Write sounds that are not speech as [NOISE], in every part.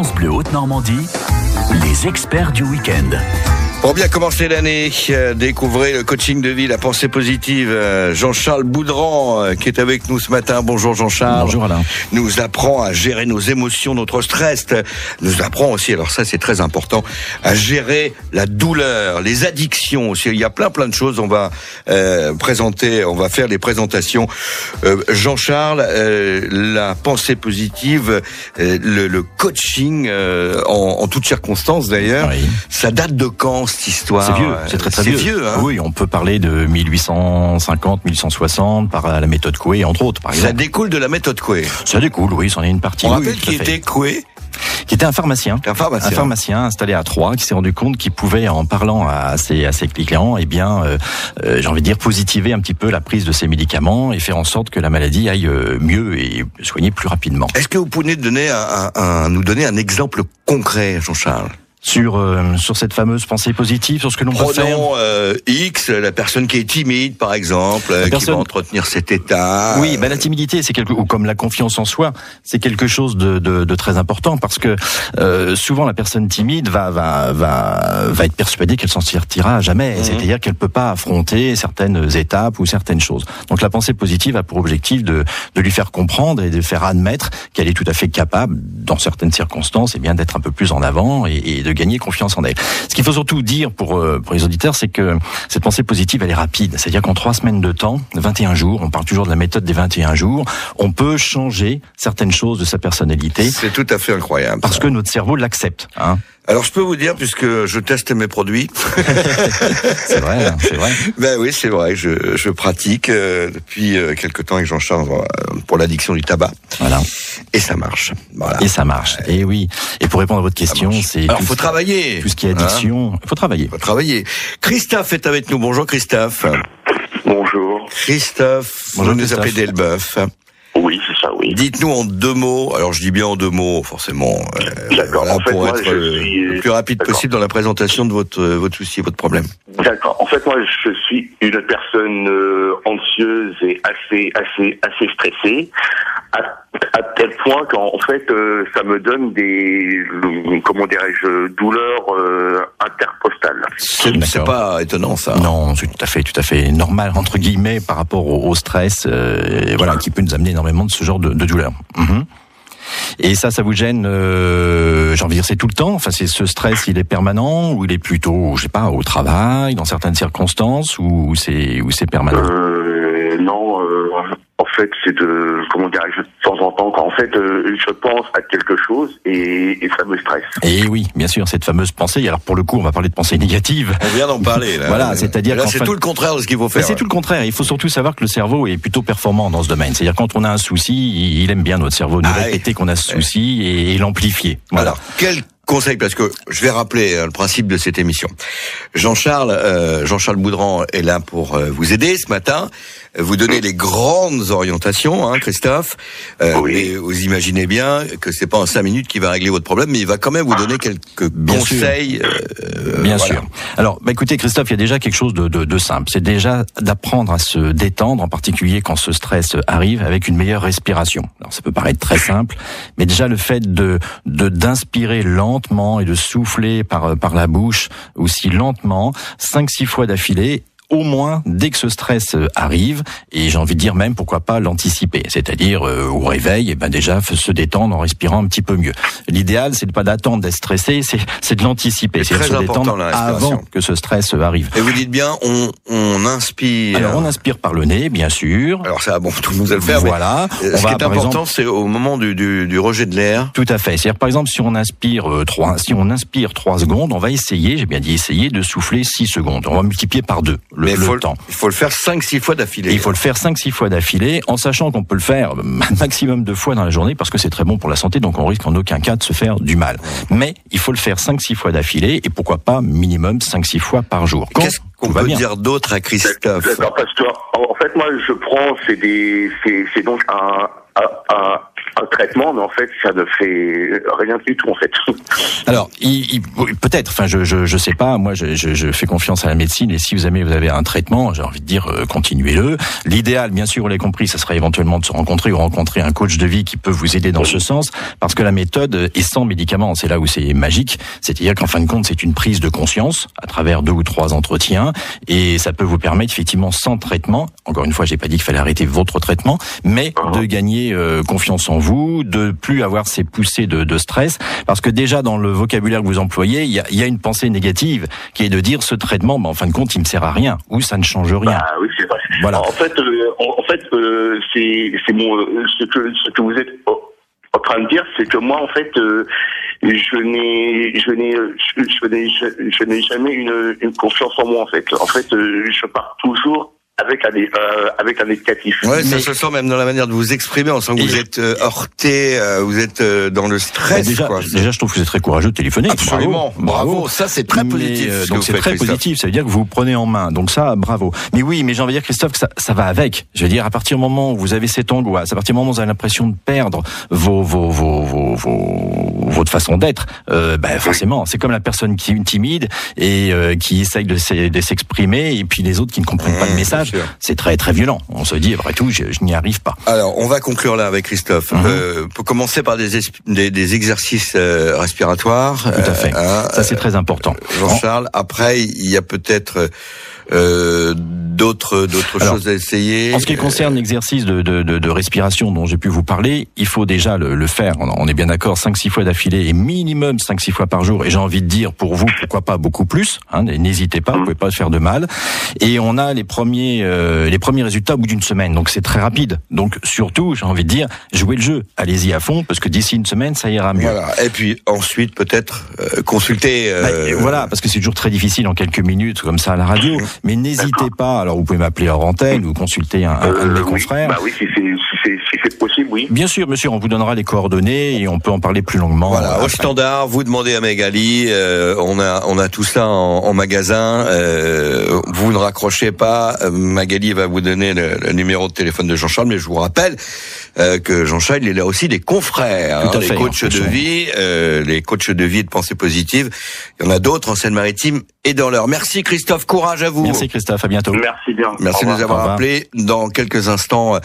France Bleu Haute-Normandie, les experts du week-end. Pour bien commencer l'année, euh, découvrez le coaching de vie, la pensée positive. Euh, Jean-Charles Boudran, euh, qui est avec nous ce matin. Bonjour Jean-Charles. Bonjour Alain. Nous apprend à gérer nos émotions, notre stress. Nous apprend aussi, alors ça c'est très important, à gérer la douleur, les addictions aussi. Il y a plein plein de choses. On va euh, présenter, on va faire les présentations. Euh, Jean-Charles, euh, la pensée positive, le, le, coaching en, en, toutes circonstances d'ailleurs, oui. ça date de quand cette histoire C'est vieux, c'est très très vieux. vieux hein oui, on peut parler de 1850, 1860 par la méthode Coué, entre autres. Par exemple. Ça découle de la méthode Coué. Ça découle, oui, c'en est une partie. On rappelle oui, qui était Coué qui était un pharmacien, un pharmacien, un pharmacien installé à Troyes, qui s'est rendu compte qu'il pouvait, en parlant à ses, à ses clients, eh bien, euh, euh, j'ai envie de dire, positiver un petit peu la prise de ses médicaments et faire en sorte que la maladie aille mieux et soigner plus rapidement. Est-ce que vous pouvez donner un, un, un, nous donner un exemple concret, Jean-Charles? Sur euh, sur cette fameuse pensée positive, sur ce que l'on peut faire. Euh, X, la personne qui est timide, par exemple, la qui va entretenir cet état. Oui, bah, la timidité, c'est quelque ou comme la confiance en soi, c'est quelque chose de, de, de, très important parce que euh, souvent la personne timide va va va va être persuadée qu'elle s'en sortira à jamais. Mmh. C'est-à-dire qu'elle peut pas affronter certaines étapes ou certaines choses. Donc la pensée positive a pour objectif de de lui faire comprendre et de faire admettre qu'elle est tout à fait capable, dans certaines circonstances, et bien d'être un peu plus en avant et, et de gagner confiance en elle. Ce qu'il faut surtout dire pour, euh, pour les auditeurs, c'est que cette pensée positive, elle est rapide. C'est-à-dire qu'en trois semaines de temps, 21 jours, on parle toujours de la méthode des 21 jours, on peut changer certaines choses de sa personnalité. C'est tout à fait incroyable. Parce que notre cerveau l'accepte. Hein. Alors je peux vous dire, puisque je teste mes produits. [LAUGHS] c'est vrai, hein, c'est vrai. Ben oui, c'est vrai. Je, je pratique euh, depuis euh, quelque temps avec Jean-Charles euh, pour l'addiction du tabac. Voilà. Et ça marche. Voilà. Et ça marche. Et oui. Et pour répondre à votre question, c'est. Alors faut travailler. Tout ce qui est addiction, il faut travailler. Faut travailler. Christophe est avec nous. Bonjour Christophe. Bonjour. Christophe. Bonjour, vous nous appelez Delbeuf. Oui, ça, oui. Dites-nous en deux mots, alors je dis bien en deux mots, forcément, euh, D'accord. voilà, En fait, pour moi, être je suis- le plus rapide possible dans la présentation de votre, euh, votre souci, votre problème. D'accord. En fait, moi, je suis une personne euh, anxieuse et assez, assez, assez stressée, à, à tel point qu'en en fait, euh, ça me donne des, comment dirais-je, douleurs euh, interpostales. C'est pas étonnant ça. Non, c'est tout à fait, tout à fait normal entre guillemets par rapport au, au stress, euh, voilà, qui peut nous amener énormément de ce genre de, de douleur. Mhm. Et ça, ça vous gêne euh, J'ai envie de dire, c'est tout le temps? Enfin, c'est ce stress, il est permanent ou il est plutôt, je sais pas, au travail, dans certaines circonstances, ou c'est ou c'est permanent? Euh, non, euh, fait, c'est de, comment dirais-je, de temps en temps, quand en fait, euh, je pense à quelque chose et, et ça me stresse. Et oui, bien sûr, cette fameuse pensée. Alors pour le coup, on va parler de pensée négative. On vient d'en parler. Là. Voilà, c'est-à-dire Là, c'est fin- tout le contraire de ce qu'il faut Mais faire. c'est tout le contraire. Il faut surtout savoir que le cerveau est plutôt performant dans ce domaine. C'est-à-dire quand on a un souci, il aime bien notre cerveau nous Ah oui. répéter qu'on a ce souci et, et l'amplifier. Voilà. Alors, quel conseil Parce que je vais rappeler euh, le principe de cette émission. Jean-Charles, euh, Jean-Charles Boudran est là pour euh, vous aider ce matin, vous donner les grandes orientations, hein, Christophe. Euh, Oui. mais vous imaginez bien que c'est pas en cinq minutes qu'il va régler votre problème, mais il va quand même vous donner quelques Bien sûr. conseils. euh, Bien voilà. sûr. Alors, bah, écoutez, Christophe, il y a déjà quelque chose de, de, de simple. C'est déjà d'apprendre à se détendre, en particulier quand ce stress arrive, avec une meilleure respiration. Alors, ça peut paraître très simple, mais déjà le fait de de- d'inspirer lentement et de souffler par par la bouche aussi lentement, cinq six fois d'affilée. Au moins, dès que ce stress euh, arrive, et j'ai envie de dire même pourquoi pas l'anticiper, c'est-à-dire euh, au réveil, et ben déjà se détendre en respirant un petit peu mieux. L'idéal, c'est de pas d'attendre d'être stressé, c'est de l'anticiper, C'est de se détendre la avant que ce stress arrive. Et vous dites bien, on, on inspire. Alors on inspire par le nez, bien sûr. Alors ça, bon, tout le monde le faire. Voilà. euh, On ce va qui est important, c'est au moment du, du, du rejet de l'air. Tout à fait. C'est-à-dire, par exemple, si on inspire euh, trois, si on inspire trois secondes, on va essayer, j'ai bien dit essayer, de souffler six secondes. On va multiplier par deux le, Mais le faut, temps. il faut le faire 5-6 fois d'affilée. Il faut le faire cinq, six fois d'affilée, en sachant qu'on peut le faire un [LAUGHS] maximum de fois dans la journée, parce que c'est très bon pour la santé, donc on risque en aucun cas de se faire du mal. Mais il faut le faire cinq, six fois d'affilée, et pourquoi pas minimum cinq, six fois par jour. Qu'est-ce qu'on peut bien. dire d'autre à Christophe? D'accord, parce que en fait, moi, je prends, c'est des, c'est, c'est donc un, un, un, un traitement, mais en fait, ça ne fait rien du tout, en fait. [LAUGHS] Alors, peut-être. Enfin, je, je, je sais pas. Moi, je, je, je fais confiance à la médecine. Et si vous avez, vous avez un traitement, j'ai envie de dire, euh, continuez-le. L'idéal, bien sûr, vous l'avez compris, ça serait éventuellement de se rencontrer ou rencontrer un coach de vie qui peut vous aider dans ce sens, parce que la méthode est sans médicaments. C'est là où c'est magique. C'est-à-dire qu'en fin de compte, c'est une prise de conscience à travers deux ou trois entretiens, et ça peut vous permettre effectivement sans traitement. Encore une fois, j'ai pas dit qu'il fallait arrêter votre traitement, mais de gagner euh, confiance en vous, de plus avoir ces poussées de, de stress, parce que déjà dans le vocabulaire que vous employez, il y a, y a une pensée négative qui est de dire ce traitement, ben, en fin de compte, il me sert à rien ou ça ne change rien. Ah oui, c'est vrai. Voilà. En fait, euh, en, fait, euh, c'est c'est mon euh, ce que ce que vous êtes en- train de dire, c'est que moi, en fait, euh, je n'ai je n'ai je, je n'ai je, je n'ai jamais une, une confiance en moi, en fait. En fait, euh, je pars toujours avec un euh, avec un négatif. Ouais, ça Mais- se sent même dans la manière de vous exprimer. On sent que vous êtes euh, heurté, euh, vous êtes euh, dans le stress. déjà, quoi. déjà, je trouve que c'est très courageux de téléphoner. Absolument, bravo. Ça, c'est très Mais, positif, ce donc c'est très Christophe. positif. Ça veut dire que vous vous prenez en main. Donc ça, bravo. Mais oui, mais j'ai envie de dire Christophe que ça, ça va avec. Je veux dire, à partir du moment où vous avez cette angoisse, à partir du moment où vous avez l'impression de perdre vos, vos, vos, vos, vos- votre façon d'être, euh, ben forcément, c'est comme la personne qui est timide et euh, qui essaye de s'e- de s'exprimer, et puis les autres qui ne comprennent pas Mmh, le message. C'est très très violent. On se dit, après tout, je, je n'y arrive pas. Alors, on va conclure là avec Christophe. Mhm. Euh, pour commencer par des, es- des, des exercices euh, respiratoires. Tout à fait. hein, Ça, c'est très important. Jean-Charles. Après, il y a peut-être euh, d'autres d'autres choses à essayer. En ce qui concerne l'exercice de, de, de, de respiration dont j'ai pu vous parler, il faut déjà le, le faire. On, est bien d'accord, 5-6 fois d'affilée et minimum 5-6 fois par jour. Et j'ai envie de dire pour vous, pourquoi pas beaucoup plus. Hein, N'hésitez pas, vous pouvez pas faire de mal. Et on a les premiers euh, les premiers résultats au bout d'une semaine. Donc c'est très rapide. Donc surtout, j'ai envie de dire, jouez le jeu. Allez-y à fond parce que d'ici une semaine, ça ira mieux. Voilà. Et puis ensuite, peut-être euh, consulter. Bah, euh, voilà, parce que c'est toujours très difficile en quelques minutes comme ça à la radio. Mais n'hésitez pas. Alors vous pouvez m'appeler hors antenne ou consulter un, un- un de mes Euh, confrères. Bah oui, si c'est si c'est si c'est possible, oui. Bien sûr, monsieur, on vous donnera les coordonnées et on peut en parler plus longuement. Voilà, euh, au standard, vous demandez à Magali, euh, on a on a tout ça en, en magasin. euh, vous ne raccrochez pas, euh, Magali va vous donner le, le numéro de téléphone de Jean-Charles, mais je vous rappelle euh, que Jean-Charles il a aussi des confrères, hein, fait, les coachs de vie, euh, les coachs de vie et de pensée positive. Il y en a d'autres en Seine-Maritime et dans l'heure. Merci Christophe, courage à vous. Merci Christophe, à bientôt. Merci bien. Merci Au de revoir. nous avoir appelés. Dans quelques instants, euh,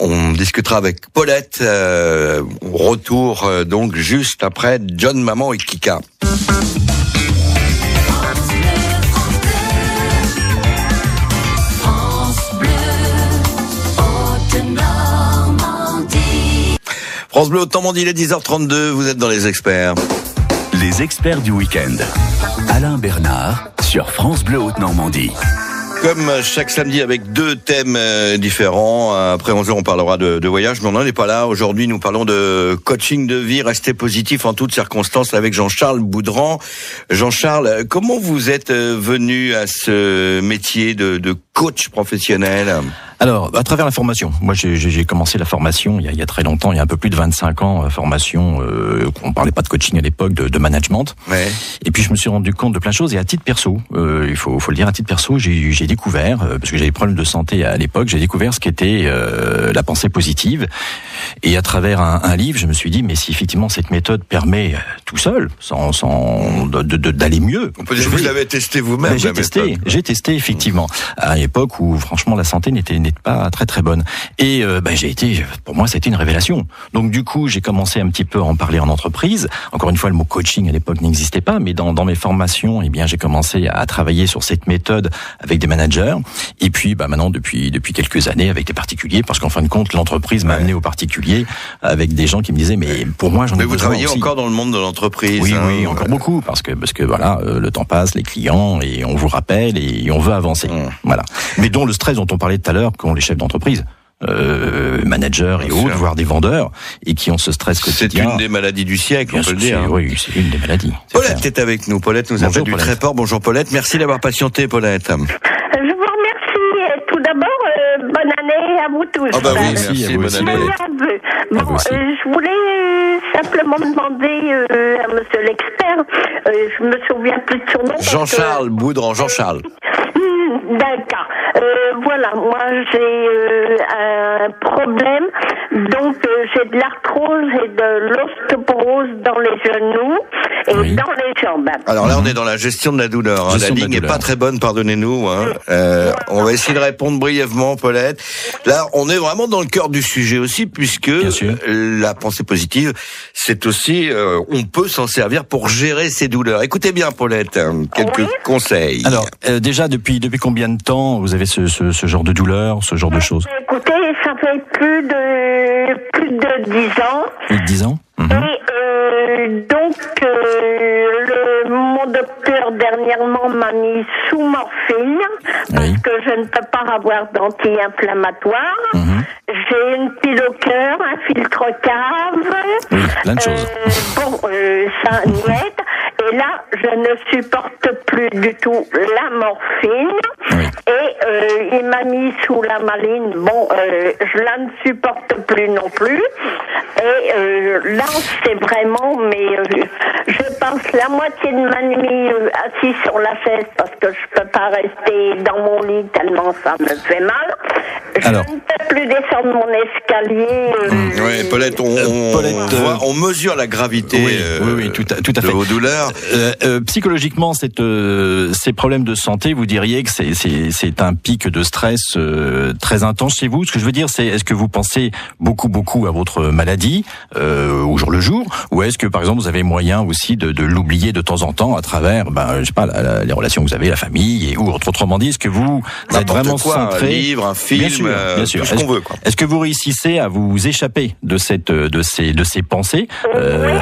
on, discutera avec Paulette. euh, retour euh, donc juste après John Maman et Kika. France Bleu, autrement dit, il est 10h32, vous êtes dans les experts. Les experts du week-end. Alain Bernard sur France Bleu Haute-Normandie. Comme chaque samedi avec deux thèmes euh, différents. Après 11 heures, on parlera de, voyage, mais on n'en est pas là. Aujourd'hui, nous parlons de coaching de vie, rester positif en toutes circonstances avec Jean-Charles Boudran. Jean-Charles, comment vous êtes euh, venu à ce métier de coach professionnel? Alors, à travers la formation. Moi, j'ai- commencé la formation il y, a, il y a très longtemps, il y a un peu plus de 25 ans, euh, formation, euh, on parlait pas de coaching à l'époque, de, de management. Ouais. Et puis, je me suis rendu compte de plein de choses. Et à titre perso, euh, il faut, faut le dire, à titre perso, j'ai découvert, euh, parce que j'avais des problèmes de santé à l'époque, j'ai découvert ce qu'était euh, la pensée positive. Et à travers un, un livre, je me suis dit, mais si effectivement cette méthode permet euh, tout seul, sans, sans d'aller mieux, On peut dire que vous l'avez testé vous-même. j'ai testé, j'ai testé effectivement à une époque où franchement la santé n'était pas très très bonne. Et euh, ben, j'ai été, pour moi, c'était une révélation. Donc du coup, j'ai commencé un petit peu à en parler en entreprise. Encore une fois, le mot coaching à l'époque n'existait pas, mais dans, dans mes formations, eh bien, j'ai commencé à travailler sur cette méthode avec des managers. Et puis, bah, maintenant, depuis depuis quelques années, avec des particuliers, parce qu'en fin de compte, l'entreprise m'a Ouais. amené aux particuliers avec des gens qui me disaient, mais pour moi, j'en ai Mais vous besoin travaillez aussi. encore dans le monde de l'entreprise. Oui, hein. oui, encore beaucoup, parce que parce que voilà, euh, le temps passe, les clients, et on vous rappelle, et on veut avancer. Mm. Voilà. Mais dont le stress dont on parlait tout à l'heure, qu'ont les chefs d'entreprise, euh, managers et autres, voire des vendeurs, et qui ont ce stress C'est quotidien. une des maladies du siècle, Bien on peut le dire. c'est-. Oui, c'est une des maladies. c'est Paulette clair. est avec nous. Paulette nous Bonjour, appelle du Paulette. Tréport. Bonjour Paulette. Merci d'avoir patienté, Paulette. Je vous remercie. Euh, Tout d'abord, euh, bonne année à vous tous. Ah bah oui, Merci, merci, à vous bonne aussi, année. Bon, euh, je voulais euh, simplement demander euh, à monsieur l'expert, euh, je me souviens plus de son nom. Jean-Charles Boudran, Jean-Charles. Hmm, D'accord. Euh, voilà, moi j'ai euh, un problème, donc euh, j'ai de l'arthrose et de l'ostéoporose dans les genoux et Oui. dans les jambes. Alors là, on est dans la gestion de la douleur. hein. La ligne n'est pas très bonne, pardonnez-nous. Hein. Euh, on va essayer de répondre brièvement, Paulette. Là, on est vraiment dans le cœur du sujet aussi, puisque la pensée positive, c'est aussi, euh, on peut s'en servir pour gérer ses douleurs. Écoutez bien, Paulette, hein, quelques Oui. conseils. Alors, euh, déjà, depuis, depuis combien de temps vous avez ce, ce, ce genre de douleur, ce genre de choses? Écoutez, plus de plus de dix ans. Plus de 10 ans Mhm. Et euh, donc, euh, le, mon docteur dernièrement m'a mis sous morphine parce Oui. que je ne peux pas avoir d'anti-inflammatoire. Mhm. J'ai une pile au cœur, un filtre cave. Oui, plein de choses. Euh, bon, ça aide. Et là, je ne supporte plus du tout la morphine. Oui. Et euh, il m'a mis sous la maline. Bon, euh, je la ne supporte plus non plus. Et euh, là, c'est vraiment, mais euh, je passe la moitié de ma nuit euh, assise sur la chaise parce que je peux pas rester dans mon lit tellement ça me fait mal. Je Alors. ne peux plus descendre mon escalier. euh, Oui, Paulette, on, on, Paulette, on euh, voit- on mesure la gravité Oui, euh, oui, oui, tout à- tout à de fait. vos douleurs. Euh, euh, psychologiquement, cette, euh, ces problèmes de santé, vous diriez que c'est- c'est c'est un de stress euh, très intense chez vous. Ce que je veux dire, c'est est-ce que vous pensez beaucoup, beaucoup à votre maladie euh, au jour le jour, ou est-ce que, par exemple, vous avez moyen aussi de, de l'oublier de temps en temps à travers, ben, je sais pas, la- la- les relations que vous avez, la famille, et ou autre- autrement dit, est-ce que vous êtes vraiment quoi, un centré livre, un film, Bien sûr, euh, bien sûr. tout ce Est-ce- qu'on veut, quoi. Est-ce que vous réussissez à vous échapper de cette, de ces, de ces pensées euh, euh,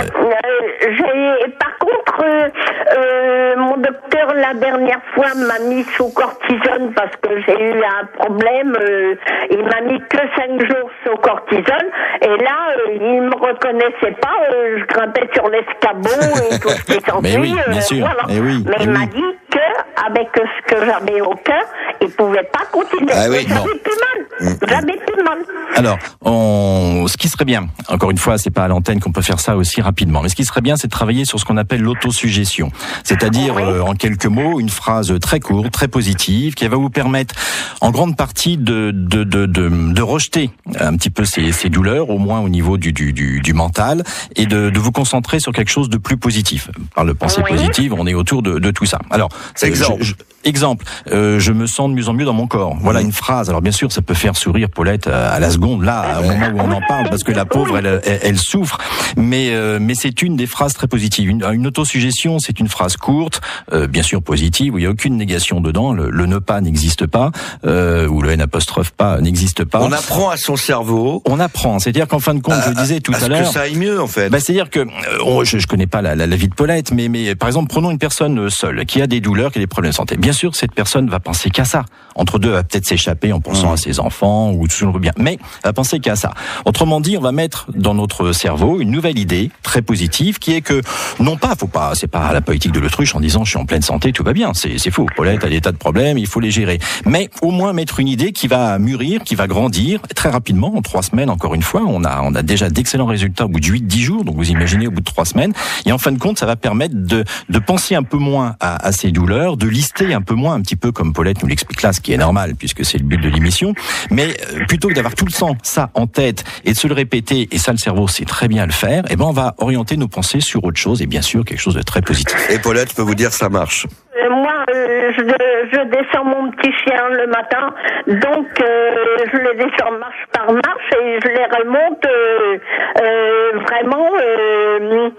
j'ai- par contre, euh, euh, mon docteur la dernière fois m'a mis sous cortisone parce que j'ai eu un problème. euh, il m'a mis que cinq jours sous cortisone et là, euh, il me reconnaissait pas. euh, je grimpais sur l'escabeau et tout ce qui s'ensuit. [LAUGHS] Mais oui, bien euh, sûr. voilà. Eh oui, Mais eh il m'a oui. dit que avec ce que j'avais au cœur, il pouvait pas continuer. Ah oui, j'avais plus mal. J'avais plus mal. Alors, on, ce qui serait bien, encore une fois, c'est pas à l'antenne qu'on peut faire ça aussi rapidement, mais ce qui serait bien, c'est de travailler sur ce qu'on appelle l'autosuggestion, c'est-à-dire Oui. euh, en quelques mots, une phrase très courte, très positive, qui va vous permettre, en grande partie, de de de de, de rejeter un petit peu ces, ces douleurs, au moins au niveau du du du, du mental, et de, de vous concentrer sur quelque chose de plus positif. Par le pensée Oui. positive, on est autour de, de tout ça. Alors, Exemple. je- exemple, euh, je me sens de mieux en mieux dans mon corps. Voilà une phrase. Alors bien sûr, ça peut faire sourire Paulette euh, à la seconde, là, au moment où on en parle, parce que la pauvre, elle, elle, elle souffre. Mais euh, mais c'est une des phrases très positives. Une, une autosuggestion, c'est une phrase courte, euh, bien sûr positive, où il n'y a aucune négation dedans. Le, le ne pas n'existe pas, euh, ou le n apostrophe pas n'existe pas. On apprend à son cerveau On apprend. C'est-à-dire qu'en fin de compte, je disais tout à à ce que l'heure. ça aille mieux, en fait. Bah, c'est-à-dire que euh, on- je, je connais pas la, la, la vie de Paulette, mais, mais par exemple, prenons une personne euh, seule qui a des douleurs, qui a des problèmes de santé. Bien sûr, cette personne va penser qu'à ça. Entre deux, elle va peut-être s'échapper en pensant à ses enfants ou tout veut bien, mais elle va penser qu'à ça. Autrement dit, on va mettre dans notre cerveau une nouvelle idée très positive qui est que non pas, faut pas, c'est pas la politique de l'autruche en disant je suis en pleine santé, tout va bien. C'est c'est faux. Paulette a des tas de problèmes, il faut les gérer. Mais au moins mettre une idée qui va mûrir, qui va grandir très rapidement. En trois semaines, encore une fois, on a on a déjà d'excellents résultats au bout de 8-10 jours. Donc vous imaginez au bout de trois semaines. Et en fin de compte, ça va permettre de de penser un peu moins à, à ces douleurs, de lister un peu moins, un petit peu comme Paulette nous l'explique là, ce qui est normal puisque c'est le but de l'émission. Mais euh, plutôt que d'avoir tout le temps ça en tête et de se le répéter, et ça le cerveau sait très bien le faire, eh ben on va orienter nos pensées sur autre chose et bien sûr quelque chose de très positif. Et Paulette, je peux vous dire, ça marche. Euh, moi, euh, je, je descends mon petit chien le matin, donc euh, je les descends marche par marche et je les remonte euh, euh, vraiment, euh,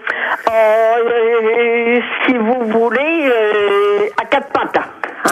en, euh, si vous voulez, euh, à quatre pattes.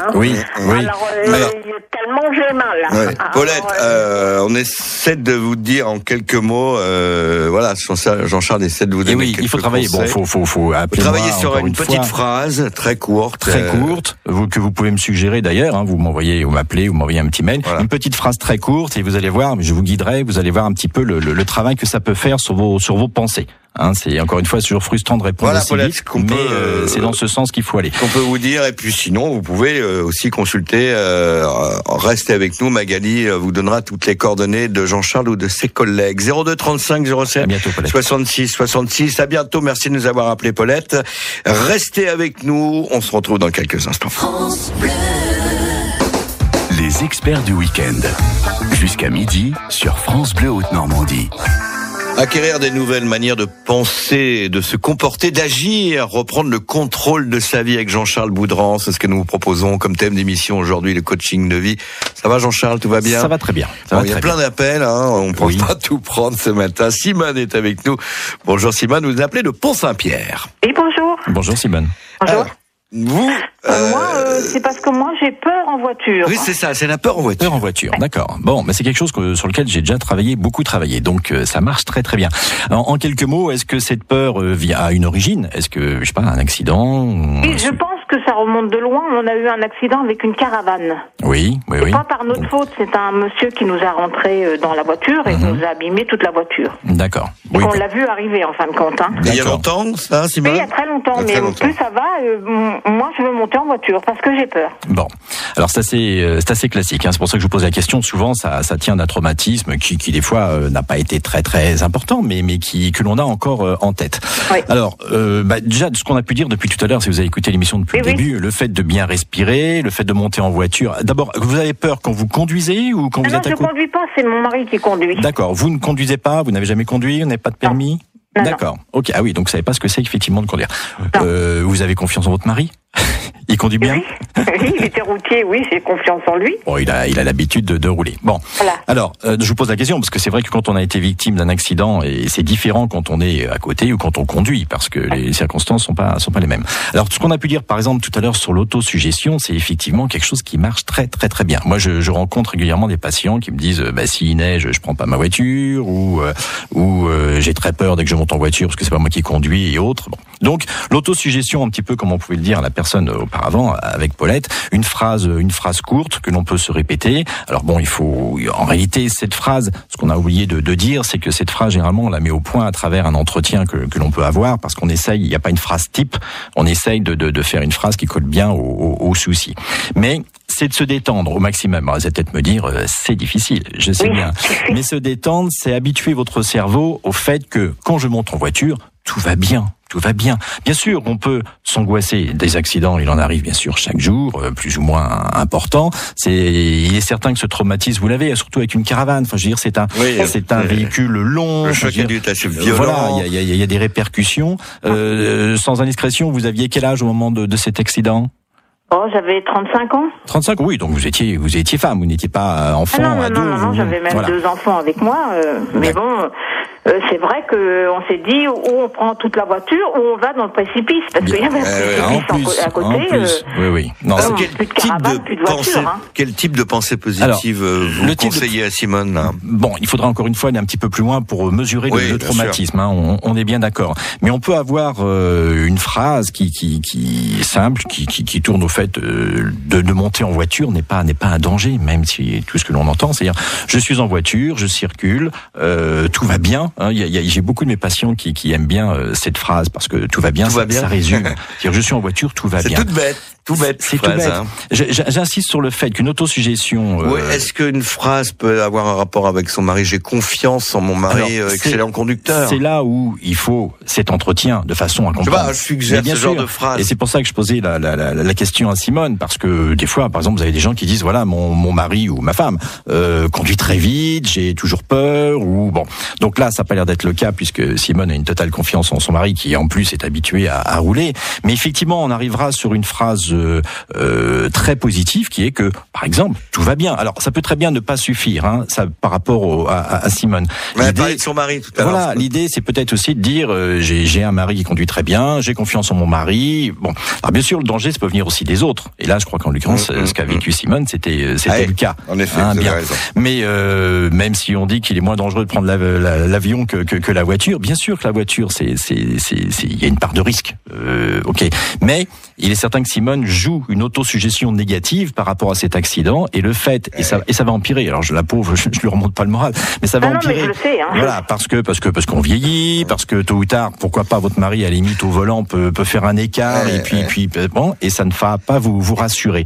Hein. Oui, oui. Alors, euh, Alors- tellement j'ai mal. Ouais. Alors, Paulette, euh, euh, on essaie de vous dire en quelques mots, euh, voilà, Jean- Jean-Charles essaie de vous Et donner oui, quelques il faut travailler. Bon, faut, faut, faut appeler Travailler sur une, petite fois, phrase très courte. très euh, courte, vous, que vous pouvez me suggérer d'ailleurs. Hein, vous m'envoyez, vous m'appelez, vous m'envoyez un petit mail. Voilà. Une petite phrase très courte et vous allez voir. Je vous guiderai. Vous allez voir un petit peu le, le, le travail que ça peut faire sur vos sur vos pensées. Hein, c'est encore une fois c'est toujours frustrant de répondre Voilà, aussi Paulette, vite, qu'on mais peut, euh, euh, c'est dans ce sens qu'il faut aller. qu'on peut vous dire et puis sinon vous pouvez euh, aussi consulter euh, restez avec nous Magali vous donnera toutes les coordonnées de Jean-Charles ou de ses collègues 02 35 À 07 bientôt, Paulette. 66 66 à bientôt merci de nous avoir appelé Paulette restez avec nous on se retrouve dans quelques instants Les les experts du week-end. Jusqu'à midi sur France Bleu Haute-Normandie. Acquérir des nouvelles manières de penser, de se comporter, d'agir, reprendre le contrôle de sa vie avec Jean-Charles Boudran, c'est ce que nous vous proposons comme thème d'émission aujourd'hui, le coaching de vie. Ça va Jean-Charles, tout va bien? Ça va très bien. Bon, Ça va il y a plein d'appels, hein, on ne peut Oui. pas tout prendre ce matin. Simone est avec nous. Bonjour Simone, vous nous appelez de Pont-Saint-Pierre. Oui, bonjour. Bonjour Simone. Bonjour. Alors, vous Euh, moi, euh, c'est parce que moi, j'ai peur en voiture. Oui, c'est ça, c'est la peur en voiture. Peur en voiture, d'accord. Bon, mais c'est quelque chose que- sur lequel j'ai déjà travaillé, beaucoup travaillé, donc euh, ça marche très très bien. En, en quelques mots, est-ce que cette peur euh, vient à une origine? Est-ce que je sais pas un accident ou- Oui, je pense que ça remonte de loin. On a eu un accident avec une caravane. Oui, oui, oui. Pas par notre faute. C'est un monsieur qui nous a rentré dans la voiture et nous a abîmé toute la voiture. D'accord. Oui. On l'a vu arriver en fin de compte. Hein. Il y a longtemps, ça, Oui, Simone il y a très longtemps, mais longtemps. plus ça va, euh, moi je veux monter en voiture parce que j'ai peur. Bon, alors c'est assez, euh, assez classique. Hein. C'est pour ça que je vous pose la question. Souvent, ça, ça tient d'un traumatisme qui, qui des fois euh, n'a pas été très très important, mais mais qui que l'on a encore euh, en tête. Oui. Alors, euh, bah, déjà de ce qu'on a pu dire depuis tout à l'heure, si vous avez écouté l'émission depuis Oui, le oui. début, le fait de bien respirer, le fait de monter en voiture. D'abord, vous avez peur quand vous conduisez ou quand Ah vous non, êtes à je côté conduis pas, c'est mon mari qui conduit. D'accord. Vous ne conduisez pas, vous n'avez jamais conduit, vous n'avez pas de permis. Non. D'accord. Ok. Ah oui, donc vous savez pas ce que c'est effectivement de conduire. Euh, vous avez confiance en votre mari? [LAUGHS] Il conduit bien Oui, oui, il était routier, oui, j'ai confiance en lui. Bon, il a, il a l'habitude de, de rouler. Bon, Voilà. alors, euh, je vous pose la question parce que c'est vrai que quand on a été victime d'un accident, et c'est différent quand on est à côté ou quand on conduit, parce que les circonstances sont pas sont pas les mêmes. Alors, ce qu'on a pu dire, par exemple, tout à l'heure sur l'autosuggestion, c'est effectivement quelque chose qui marche très très très bien. Moi, je, je rencontre régulièrement des patients qui me disent, euh, bah, s'il neige, je prends pas ma voiture, ou euh, ou euh, j'ai très peur dès que je monte en voiture parce que c'est pas moi qui conduis et autres. Bon. Donc, l'autosuggestion, un petit peu comme on pouvait le dire à la personne auparavant avec Paulette, une phrase, une phrase courte que l'on peut se répéter. Alors bon, il faut, en réalité, cette phrase, ce qu'on a oublié de, de dire, c'est que cette phrase, généralement, on la met au point à travers un entretien que, que l'on peut avoir, parce qu'on essaye, il n'y a pas une phrase type, on essaye de, de, de faire une phrase qui colle bien au, au, au souci. Mais c'est de se détendre au maximum. Alors, vous allez peut-être me dire, euh, c'est difficile, je sais bien. Mais se détendre, c'est habituer votre cerveau au fait que quand je monte en voiture, tout va bien. Tout va bien. Bien sûr, on peut s'angoisser. Des accidents, il en arrive bien sûr chaque jour, euh, plus ou moins importants. C'est, il est certain que ce traumatisme, vous l'avez, surtout avec une caravane. Enfin, je veux dire, c'est un, Oui, c'est un euh, véhicule long. Le choc assez euh, violent. Voilà, il y a, il y a- il y a des répercussions. Euh, sans indiscrétion, vous aviez quel âge au moment de, de cet accident? Oh, j'avais 35 ans. 35 Oui, donc vous étiez, vous étiez femme, vous n'étiez pas euh, enfant, Ah non, non, ado. non, non, non, vous- j'avais même voilà. deux enfants avec moi. euh, mais bon, euh, c'est vrai que on s'est dit ou on prend toute la voiture ou on va dans le précipice parce qu'il y avait un Eh ouais, précipice En en plus, à en côté. plus, euh, oui, oui. Non, non, quel plus de type caravane, de plus de voiture, pensée, hein. quel type de pensée positive euh, vous le de- conseillez à Simone là Bon, il faudra encore une fois aller un petit peu plus loin pour mesurer le- Oui, traumatisme. hein, on, on est bien d'accord. Mais on peut avoir euh, une phrase qui, qui, qui est simple, qui, qui, qui tourne au fait euh, de, de monter en voiture n'est pas n'est pas un danger, même si tout ce que l'on entend, c'est-à-dire je suis en voiture, je circule, euh, tout va bien. Hein. J'ai beaucoup de mes patients qui, qui aiment bien euh, cette phrase parce que tout va bien, Tout ça, va bien. ça résume. [LAUGHS] Je suis en voiture, tout va C'est bien. toute bête, tout bête. C'est tout bête. hein. J'insiste sur le fait qu'une autosuggestion. euh, Ouais, Est-ce qu'une phrase peut avoir un rapport avec son mari? J'ai confiance en mon mari, Alors, euh, excellent conducteur. C'est là où il faut cet entretien de façon à Je sais comprendre. pas, je suggère bien ce genre sûr. de phrase. Et c'est pour ça que je posais la, la, la, la question à Simone, parce que des fois, par exemple, vous avez des gens qui disent voilà, mon, mon mari ou ma femme euh, conduit très vite, j'ai toujours peur, ou bon. Donc là, ça n'a pas l'air d'être le cas puisque Simone a une totale confiance en son mari qui en plus est habitué à, à rouler. Mais effectivement, on arrivera sur une phrase euh, très positive qui est que, par exemple, tout va bien. Alors, ça peut très bien ne pas suffire, hein, ça par rapport au, à, Simone. On a L'idée- parlé de son mari tout à l'heure. voilà, l'idée c'est peut-être aussi de dire euh, j'ai un mari qui conduit très bien, j'ai confiance en mon mari. Bon, alors bien sûr le danger ça peut venir aussi des autres. Et là je crois qu'en l'occurrence Mm, euh, ce qu'a vécu Simone c'était euh, c'était le cas. En effet, Hein, vous avez bien. raison. Mais euh, même si on dit qu'il est moins dangereux de prendre la- la- l'avion que, que, que la voiture, bien sûr que la voiture, c'est c'est c'est c'est- il y a une part de risque. Ok, mais il est certain que Simone joue une autosuggestion négative par rapport à cet accident et le fait et ça et ça va empirer. Alors je la pauvre, [LAUGHS] je, je lui remonte pas le moral, mais ça va Ah non, mais empirer. je le sais. Hein. Voilà, parce que parce que parce qu'on vieillit, parce que tôt ou tard, pourquoi pas votre mari à la limite au volant peut peut faire un écart Ouais, et puis ouais. puis bon et ça ne va pas vous vous rassurer.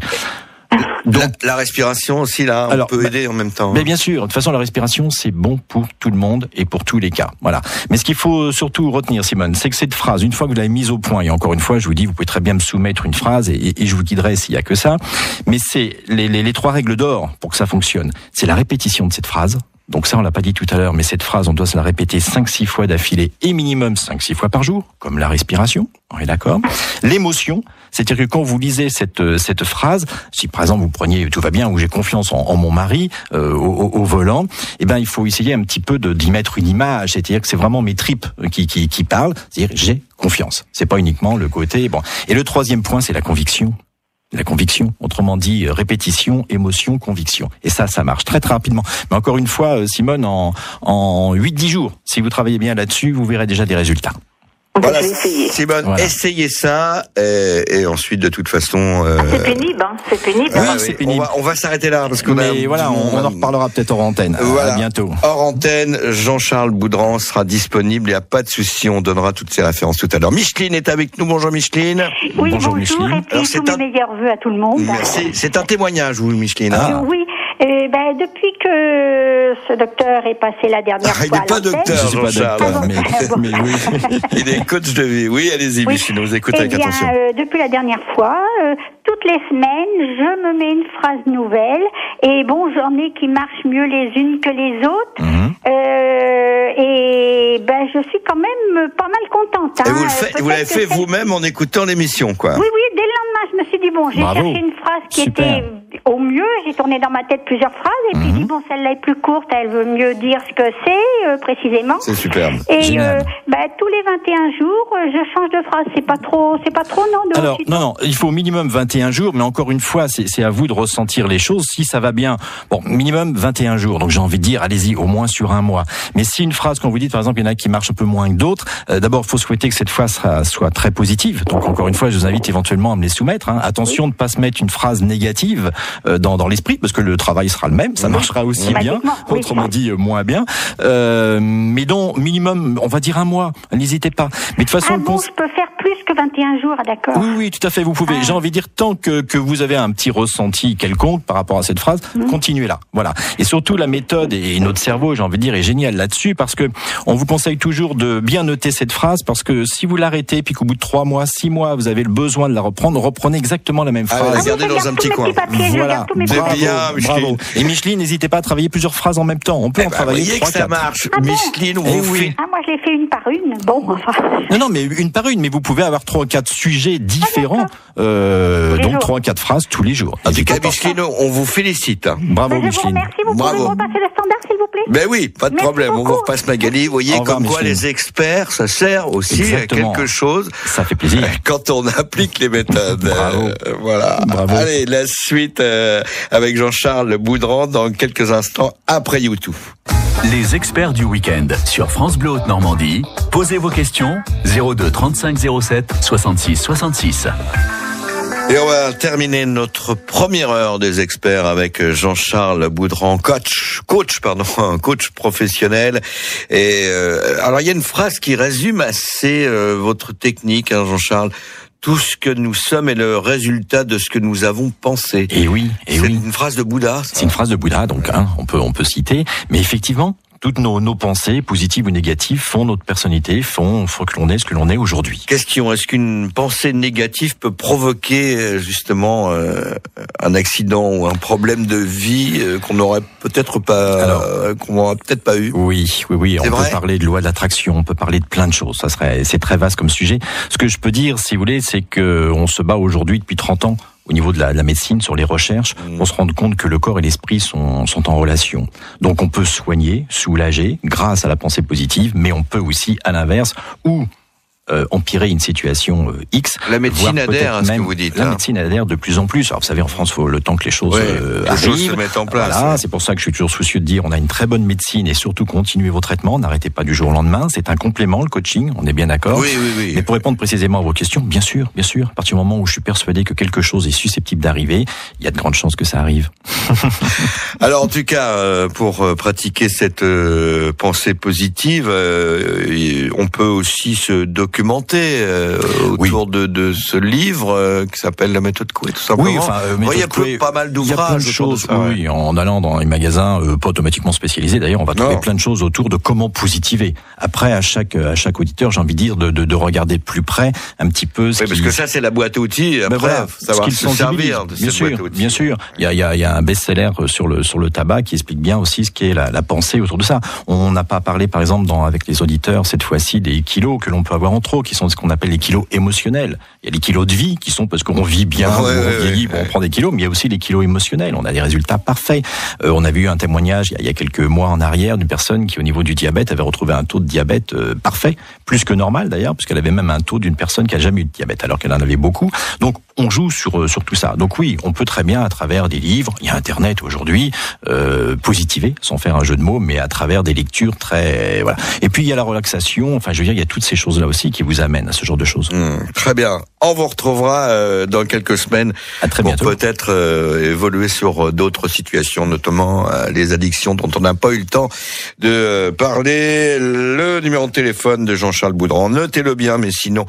Donc la, la respiration aussi là, on Alors, peut bah, aider en même temps. Mais bien sûr, de toute façon, la respiration, c'est bon pour tout le monde et pour tous les cas. Voilà. Mais ce qu'il faut surtout retenir, Simone, c'est que cette phrase, une fois que vous l'avez mise au point, et encore une fois, je vous dis, vous pouvez très bien me soumettre une phrase et, et je vous guiderai s'il y a que ça. Mais c'est les, les, les trois règles d'or pour que ça fonctionne. C'est la répétition de cette phrase. Donc ça, on l'a pas dit tout à l'heure, mais cette phrase, on doit se la répéter 5-6 fois d'affilée et minimum 5-6 fois par jour, comme la respiration, on est d'accord. L'émotion, c'est-à-dire que quand vous lisez cette, euh, cette phrase, si par exemple vous preniez tout va bien ou j'ai confiance en, en mon mari euh, au, au- volant, eh ben il faut essayer un petit peu de- d'y mettre une image, c'est-à-dire que c'est vraiment mes tripes qui, qui, qui parlent, c'est-à-dire j'ai confiance. C'est pas uniquement le côté bon. Et le troisième point, c'est la conviction la conviction. Autrement dit, euh, répétition, émotion, conviction. Et ça, ça marche très très rapidement. Mais encore une fois, euh, Simone, en, en 8-10 jours, si vous travaillez bien là-dessus, vous verrez déjà des résultats. Voilà, essayer. Simone, Voilà. essayez ça et, et ensuite de toute façon. euh, Ah, c'est pénible, hein, c'est pénible. Oui, ah c'est On va, on va s'arrêter là parce qu'on a. Mais voilà, on, on en reparlera peut-être hors antenne. À- Voilà. À bientôt. Hors antenne, Jean-Charles Boudran sera disponible. Il n'y a pas de souci, on donnera toutes ces références tout à l'heure. Micheline est avec nous. Bonjour Micheline. Oui, Bonjour, bonjour, Micheline. et puis tous un- mes meilleurs voeux à tout le monde. Merci. C'est un témoignage, vous, Micheline. hein Ah. Oui, eh ben, depuis que ce docteur est passé la dernière Ah, il fois n'est pas docteur. Je suis pas d'accord, mais, Ah mais oui. [LAUGHS] Il est coach de vie. Oui, allez-y, Oui. Micheline, on vous écoute eh avec bien, attention. euh, depuis la dernière fois, euh, toutes les semaines, je me mets une phrase nouvelle. Et bon, j'en ai qui marchent mieux les unes que les autres. Mhm. Euh, et ben, je suis quand même pas mal contente. Et hein. Euh, faites, vous peut-être l'avez fait celle- vous-même en écoutant l'émission, quoi. Oui, oui, dès le lendemain, je me suis dit, bon, j'ai cherché une phrase qui Super. était au mieux, j'ai tourné dans ma tête plusieurs phrases, et puis Mhm. dit, bon, celle-là est plus courte, elle veut mieux dire ce que c'est, euh, précisément. C'est superbe. Et euh, bah, tous les 21 jours, euh, je change de phrase. C'est pas trop, c'est pas trop, non de Alors, non, non, il faut au minimum 21 jours, mais encore une fois, c'est c'est à vous de ressentir les choses. Si ça va bien, bon, minimum 21 jours. Donc j'ai envie de dire, allez-y, au moins sur un mois. Mais si une phrase, quand vous dites, par exemple, il y en a qui marchent un peu moins que d'autres, euh, d'abord, faut souhaiter que cette phrase sera- soit très positive. Donc encore une fois, je vous invite éventuellement à me les soumettre. hein. Attention de ne pas se mettre une phrase négative dans, dans l'esprit, parce que le travail sera le même, ça marchera aussi bien. Autrement dit, euh, moins bien. Euh, mais donc, minimum, on va dire un mois. N'hésitez pas. Mais de toute façon, Ah je peux faire 21 jours, ah, d'accord. oui, oui, tout à fait, vous pouvez. J'ai envie de dire, tant que, que vous avez un petit ressenti quelconque par rapport à cette phrase, continuez là. Voilà. Et surtout, la méthode et notre cerveau, j'ai envie de dire, est génial là-dessus parce que on vous conseille toujours de bien noter cette phrase parce que si vous l'arrêtez puis qu'au bout de trois mois, six mois, vous avez le besoin de la reprendre, reprenez exactement la même Ah, phrase. la oui, gardez je dans un petit coin. papiers, Voilà, Micheline. bravo. Et Micheline, n'hésitez pas à travailler plusieurs phrases en même temps. On peut Eh en ben, travailler voyez trois, que ça marche. Ah bon Micheline, on Eh vous oui. fait Ah, moi, je l'ai fait une par une. Bon, enfin. Non, non, mais une par une, mais vous pouvez avoir trois ou quatre sujets différents, euh, donc trois quatre phrases tous les jours. En tout cas, Micheline, on vous félicite. hein. Bravo, Micheline. Vous Bravo. pouvez repasser le standard, s'il vous plaît Ben oui, pas de Merci problème. On vous beaucoup. repasse Magali. Vous voyez revoir, comme quoi Micheline. les experts, ça sert aussi Exactement. à quelque chose Ça fait plaisir. [LAUGHS] quand on applique les méthodes. Bravo. Euh, voilà. Bravo. Allez, la suite euh, avec Jean-Charles Boudran dans quelques instants après YouTube. Les experts du week-end sur France Bleu Haute Normandie. Posez vos questions 02 35 07 66 66. Et on va terminer notre première heure des experts avec Jean-Charles Boudran, coach, coach, pardon, [LAUGHS] coach professionnel. Et euh, alors il y a une phrase qui résume assez euh, votre technique, hein, Jean-Charles. Tout ce que nous sommes est le résultat de ce que nous avons pensé. Et oui, et C'est oui. une phrase de Bouddha. ça. C'est une phrase de Bouddha, donc hein, on peut on peut citer, mais effectivement, toutes nos, nos pensées, positives ou négatives, font notre personnalité, font, font que l'on est ce que l'on est aujourd'hui. Question est-ce qu'une pensée négative peut provoquer euh, justement euh, un accident ou un problème de vie euh, qu'on n'aurait peut-être pas, euh, qu'on n'aurait peut-être pas eu? Oui, oui, oui. On peut parler de loi de l'attraction, on peut parler de plein de choses. Ça serait, c'est très vaste comme sujet. Ce que je peux dire, si vous voulez, c'est que on se bat aujourd'hui depuis 30 ans au niveau de la, de la médecine sur les recherches, Mm. on se rend compte que le corps et l'esprit sont, sont en relation. Donc on peut soigner, soulager grâce à la pensée positive, mais on peut aussi, à l'inverse, ou euh, empirer une situation euh, X. La médecine adhère à ce que même- vous dites, La hein. médecine adhère de plus en plus. Alors vous savez, en France, faut le temps que les choses, Ouais, euh, les choses arrivent. se mettent en place, Voilà, ouais. c'est pour ça que je suis toujours soucieux de dire on a une très bonne médecine et surtout continuez vos traitements, n'arrêtez pas du jour au lendemain. C'est un complément, le coaching, on est bien d'accord. Oui, oui, oui. Mais pour répondre précisément à vos questions, bien sûr, bien sûr, à partir du moment où je suis persuadé que quelque chose est susceptible d'arriver, il y a de grandes chances que ça arrive. [LAUGHS] Alors en tout cas, euh, pour euh, pratiquer cette euh, pensée positive, on peut aussi se documenté euh, autour de, de ce livre euh, qui s'appelle La méthode Coué, tout simplement. Oui, enfin, euh, Ouais, il y a pas mal d'ouvrages. de choses, ça, ouais. oui, en allant dans les magasins euh, pas automatiquement spécialisés. D'ailleurs, on va trouver Non. plein de choses autour de comment positiver. Après, à chaque à chaque auditeur, j'ai envie de dire de, de, de regarder de plus près un petit peu ce Oui, parce que ça, c'est la boîte à outils. Après, ben voilà, savoir ce se servir de bien cette sûr, boîte à outils. bien sûr. Il y a, il y a, il y a un best-seller sur le sur le tabac qui explique bien aussi ce qu'est la, la pensée autour de ça. On n'a pas parlé, par exemple, dans, avec les auditeurs cette fois-ci des kilos que l'on peut avoir en trop, qui sont ce qu'on appelle les kilos émotionnels. Il y a les kilos de vie qui sont parce qu'on vit bien, Ah ouais, on ouais, vieillit, ouais, on prend des kilos, mais il y a aussi les kilos émotionnels. On a des résultats parfaits. Euh, on a vu un témoignage il y, a, il y a quelques mois en arrière d'une personne qui, au niveau du diabète, avait retrouvé un taux de diabète euh, parfait, plus que normal d'ailleurs, puisqu'elle avait même un taux d'une personne qui a jamais eu de diabète, alors qu'elle en avait beaucoup. Donc, on joue sur euh, sur tout ça. Donc oui, on peut très bien à travers des livres, il y a Internet aujourd'hui, euh, positiver, sans faire un jeu de mots, mais à travers des lectures très voilà. Et puis il y a la relaxation. Enfin, je veux dire, il y a toutes ces choses là aussi qui vous amènent à ce genre de choses. Hum, très bien. On vous retrouvera euh, dans quelques semaines À très pour bientôt. peut-être euh, évoluer sur euh, d'autres situations, notamment euh, les addictions dont on n'a pas eu le temps de parler. Le numéro de téléphone de Jean-Charles Boudran, notez-le bien, mais sinon,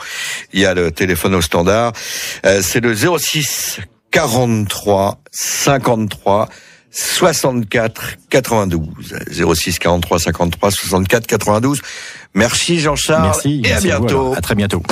il y a le téléphone au standard. Euh, C'est le 06 43 53 64 92 06 43 53 64 92 merci Jean-Charles Merci. et à vous, bientôt. À très bientôt.